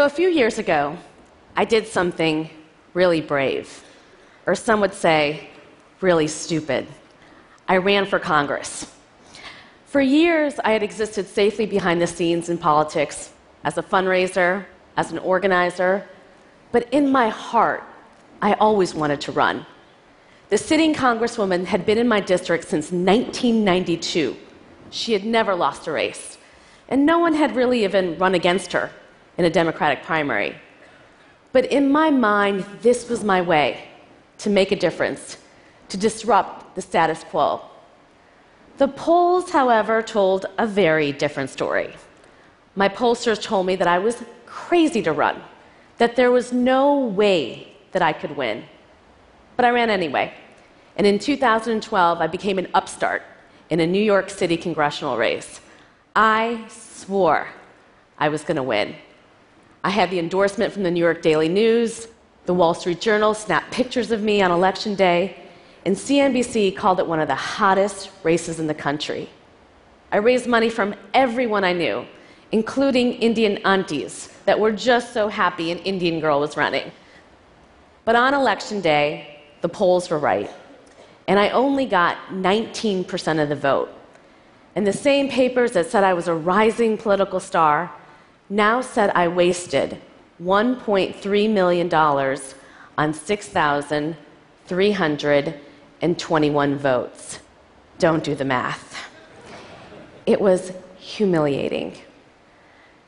So, a few years ago, I did something really brave, or some would say, really stupid. I ran for Congress. For years, I had existed safely behind the scenes in politics as a fundraiser, as an organizer, but in my heart, I always wanted to run. The sitting congresswoman had been in my district since 1992. She had never lost a race, and no one had really even run against her in a Democratic primary. But in my mind, this was my way to make a difference, to disrupt the status quo. The polls, however, told a very different story. My pollsters told me that I was crazy to run, that there was no way that I could win. But I ran anyway. And in 2012, I became an upstart in a New York City congressional race. I swore I was going to win. I had the endorsement from the New York Daily News, the Wall Street Journal snapped pictures of me on election day, and CNBC called it one of the hottest races in the country. I raised money from everyone I knew, including Indian aunties that were just so happy an Indian girl was running. But on election day, the polls were right, and I only got 19% of the vote. And the same papers that said I was a rising political star now said I wasted $1.3 million on 6,321 votes. Don't do the math. It was humiliating.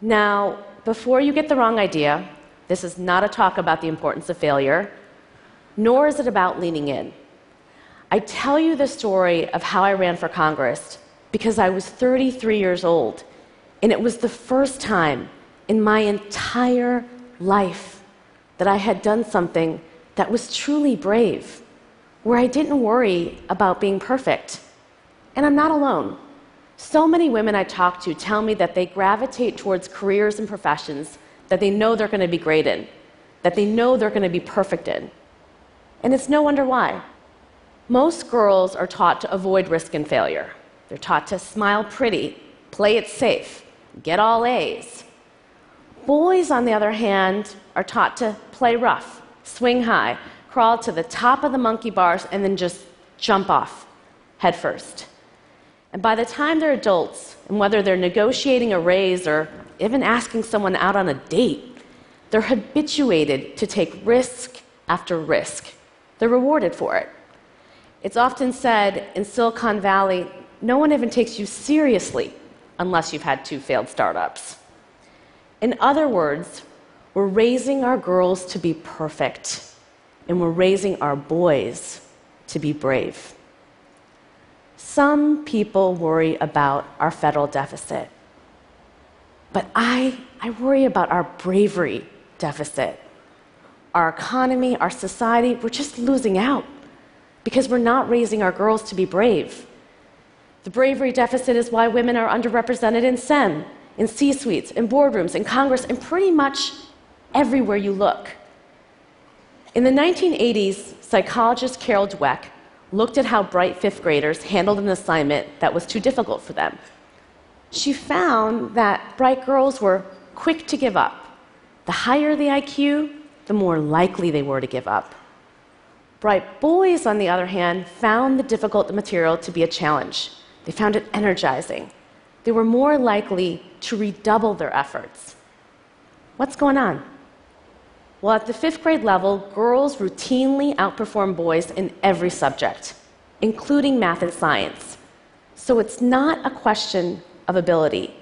Now, before you get the wrong idea, this is not a talk about the importance of failure, nor is it about leaning in. I tell you the story of how I ran for Congress because I was 33 years old and it was the first time in my entire life that I had done something that was truly brave, where I didn't worry about being perfect. And I'm not alone. So many women I talk to tell me that they gravitate towards careers and professions that they know they're going to be great in, that they know they're going to be perfect in. And it's no wonder why. Most girls are taught to avoid risk and failure. They're taught to smile pretty, play it safe, get all A's. Boys, on the other hand, are taught to play rough, swing high, crawl to the top of the monkey bars, and then just jump off headfirst. And by the time they're adults, and whether they're negotiating a raise or even asking someone out on a date, they're habituated to take risk after risk. They're rewarded for it. It's often said in Silicon Valley no one even takes you seriously unless you've had two failed startups. In other words, we're raising our girls to be perfect, and we're raising our boys to be brave. Some people worry about our federal deficit, but I, I worry about our bravery deficit. Our economy, our society, we're just losing out because we're not raising our girls to be brave. The bravery deficit is why women are underrepresented in STEM, in C suites, in boardrooms, in Congress, and pretty much everywhere you look. In the 1980s, psychologist Carol Dweck looked at how bright fifth graders handled an assignment that was too difficult for them. She found that bright girls were quick to give up. The higher the IQ, the more likely they were to give up. Bright boys, on the other hand, found the difficult material to be a challenge. They found it energizing. They were more likely to redouble their efforts. What's going on? Well, at the fifth grade level, girls routinely outperform boys in every subject, including math and science. So it's not a question of ability.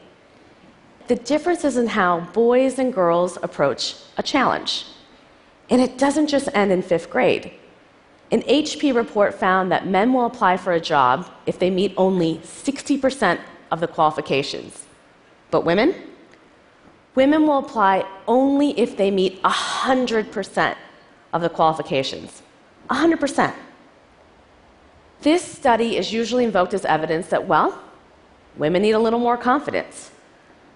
The difference is in how boys and girls approach a challenge. And it doesn't just end in fifth grade. An HP report found that men will apply for a job if they meet only 60% of the qualifications. But women? Women will apply only if they meet 100% of the qualifications. 100%. This study is usually invoked as evidence that, well, women need a little more confidence.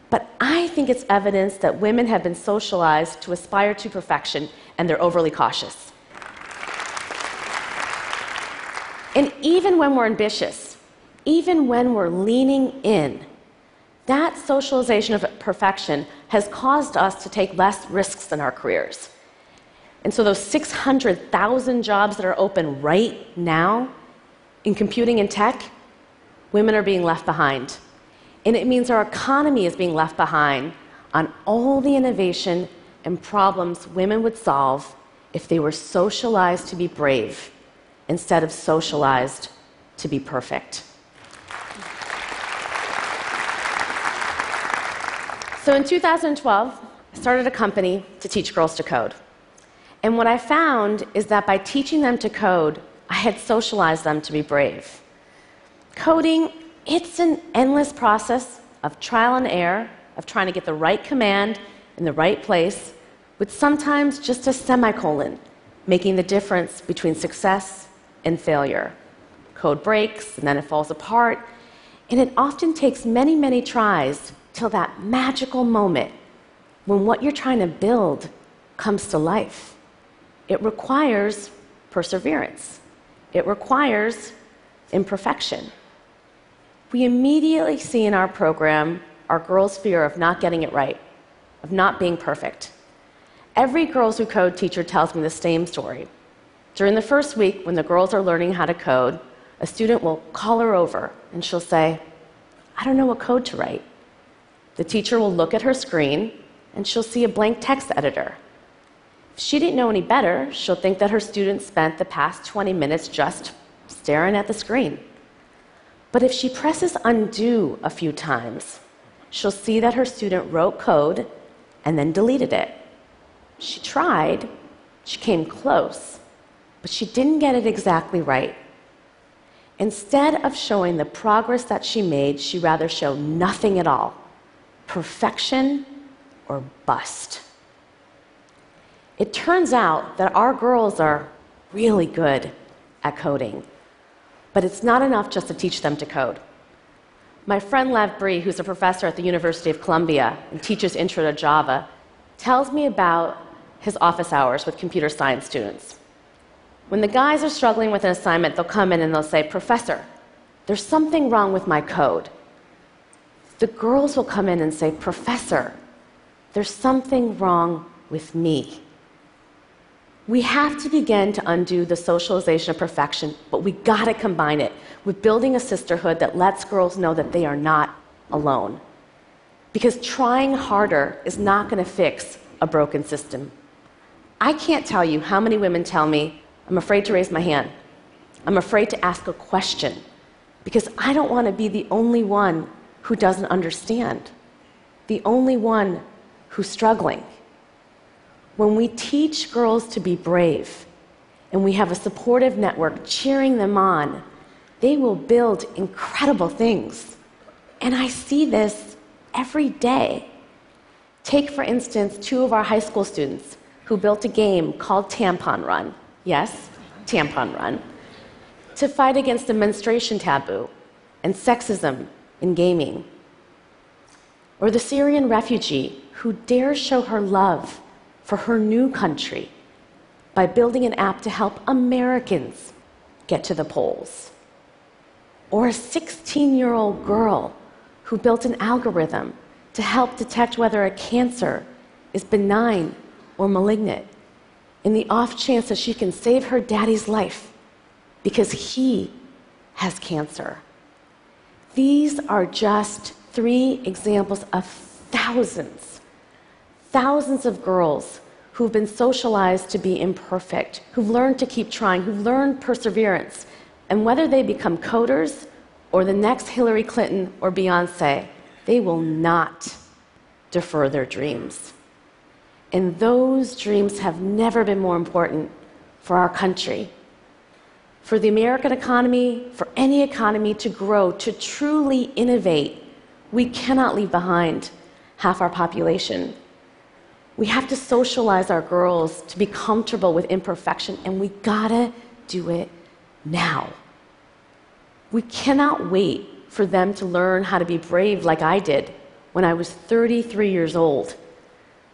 But I think it's evidence that women have been socialized to aspire to perfection and they're overly cautious. And even when we're ambitious, even when we're leaning in, that socialization of perfection has caused us to take less risks in our careers. And so, those 600,000 jobs that are open right now in computing and tech, women are being left behind. And it means our economy is being left behind on all the innovation and problems women would solve if they were socialized to be brave instead of socialized to be perfect. So in 2012, I started a company to teach girls to code. And what I found is that by teaching them to code, I had socialized them to be brave. Coding, it's an endless process of trial and error, of trying to get the right command in the right place, with sometimes just a semicolon making the difference between success and failure. Code breaks and then it falls apart, and it often takes many, many tries till that magical moment when what you're trying to build comes to life. It requires perseverance, it requires imperfection. We immediately see in our program our girls' fear of not getting it right, of not being perfect. Every Girls Who Code teacher tells me the same story. During the first week, when the girls are learning how to code, a student will call her over and she'll say, I don't know what code to write. The teacher will look at her screen and she'll see a blank text editor. If she didn't know any better, she'll think that her student spent the past 20 minutes just staring at the screen. But if she presses undo a few times, she'll see that her student wrote code and then deleted it. She tried, she came close, but she didn't get it exactly right. Instead of showing the progress that she made, she rather showed nothing at all perfection or bust. It turns out that our girls are really good at coding, but it's not enough just to teach them to code. My friend Lev Brie, who's a professor at the University of Columbia and teaches Intro to Java, tells me about his office hours with computer science students. When the guys are struggling with an assignment, they'll come in and they'll say, Professor, there's something wrong with my code the girls will come in and say, Professor, there's something wrong with me. We have to begin to undo the socialization of perfection, but we got to combine it with building a sisterhood that lets girls know that they are not alone. Because trying harder is not to fix a broken system. I can't tell you how many women tell me, I'm afraid to raise my hand. I'm afraid to ask a question because I don't want to be the only one who doesn't understand, the only one who's struggling. When we teach girls to be brave and we have a supportive network cheering them on, they will build incredible things. And I see this every day. Take, for instance, two of our high school students who built a game called Tampon Run. Yes, Tampon Run. To fight against the menstruation taboo and sexism in gaming. Or the Syrian refugee who dares show her love for her new country by building an app to help Americans get to the polls. Or a 16 year old girl who built an algorithm to help detect whether a cancer is benign or malignant in the off chance that she can save her daddy's life because he has cancer. These are just three examples of thousands, thousands of girls who've been socialized to be imperfect, who've learned to keep trying, who've learned perseverance. And whether they become coders or the next Hillary Clinton or Beyonce, they will not defer their dreams. And those dreams have never been more important for our country for the American economy, for any economy to grow, to truly innovate, we cannot leave behind half our population. We have to socialize our girls to be comfortable with imperfection, and we gotta do it now. We cannot wait for them to learn how to be brave like I did when I was 33 years old.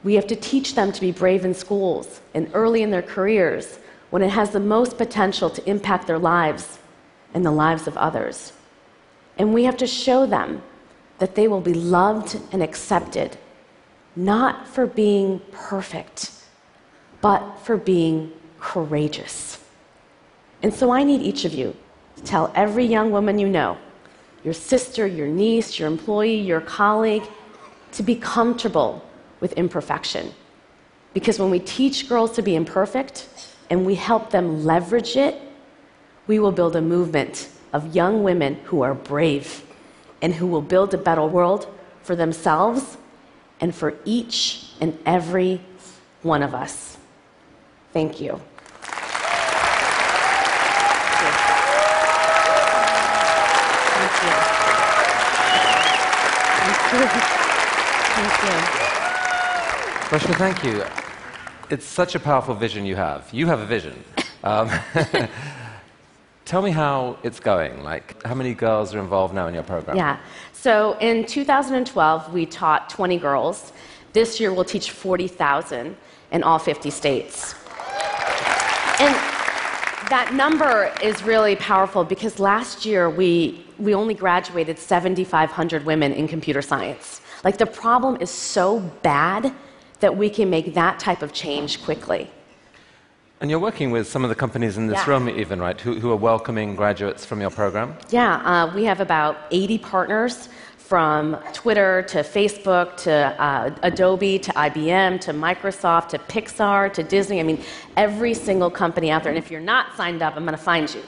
We have to teach them to be brave in schools and early in their careers when it has the most potential to impact their lives and the lives of others. And we have to show them that they will be loved and accepted, not for being perfect, but for being courageous. And so I need each of you to tell every young woman you know, your sister, your niece, your employee, your colleague, to be comfortable with imperfection. Because when we teach girls to be imperfect and we help them leverage it, we will build a movement of young women who are brave and who will build a better world for themselves and for each and every one of us. Thank you. Thank you. Thank you. Thank you. Reshma, thank you. It's such a powerful vision you have. You have a vision. Um, tell me how it's going. Like, how many girls are involved now in your program? Yeah. So in 2012, we taught 20 girls. This year, we'll teach 40,000 in all 50 states. And that number is really powerful because last year we, we only graduated 7,500 women in computer science. Like, the problem is so bad that we can make that type of change quickly. And you're working with some of the companies in this Yeah. room, even, right, who, who are welcoming graduates from your program? Yeah, uh, we have about 80 partners from Twitter to Facebook to uh, Adobe to IBM to Microsoft to Pixar to Disney. I mean, every single company out there. And if you're not signed up, I'm going to find you.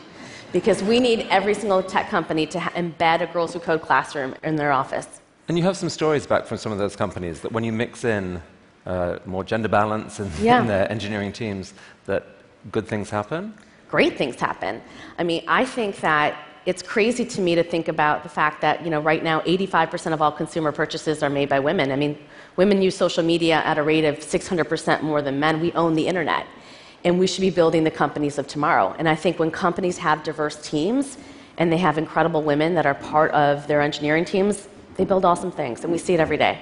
Because we need every single tech company to ha- embed a Girls Who Code classroom in their office. And you have some stories back from some of those companies that when you mix in uh, more gender balance in, Yeah. in their engineering teams, that good things happen? great things happen. I mean, I think that it's crazy to me to think about the fact that, you know, right now 85% of all consumer purchases are made by women. I mean, women use social media at a rate of 600% more than men. We own the internet. And we should be building the companies of tomorrow. And I think when companies have diverse teams and they have incredible women that are part of their engineering teams, they build awesome things. And we see it every day.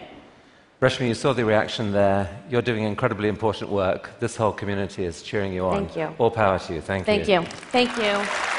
Reshmi, you saw the reaction there. You're doing incredibly important work. This whole community is cheering you on. Thank you. All power to you. Thank, you. Thank you. Thank you.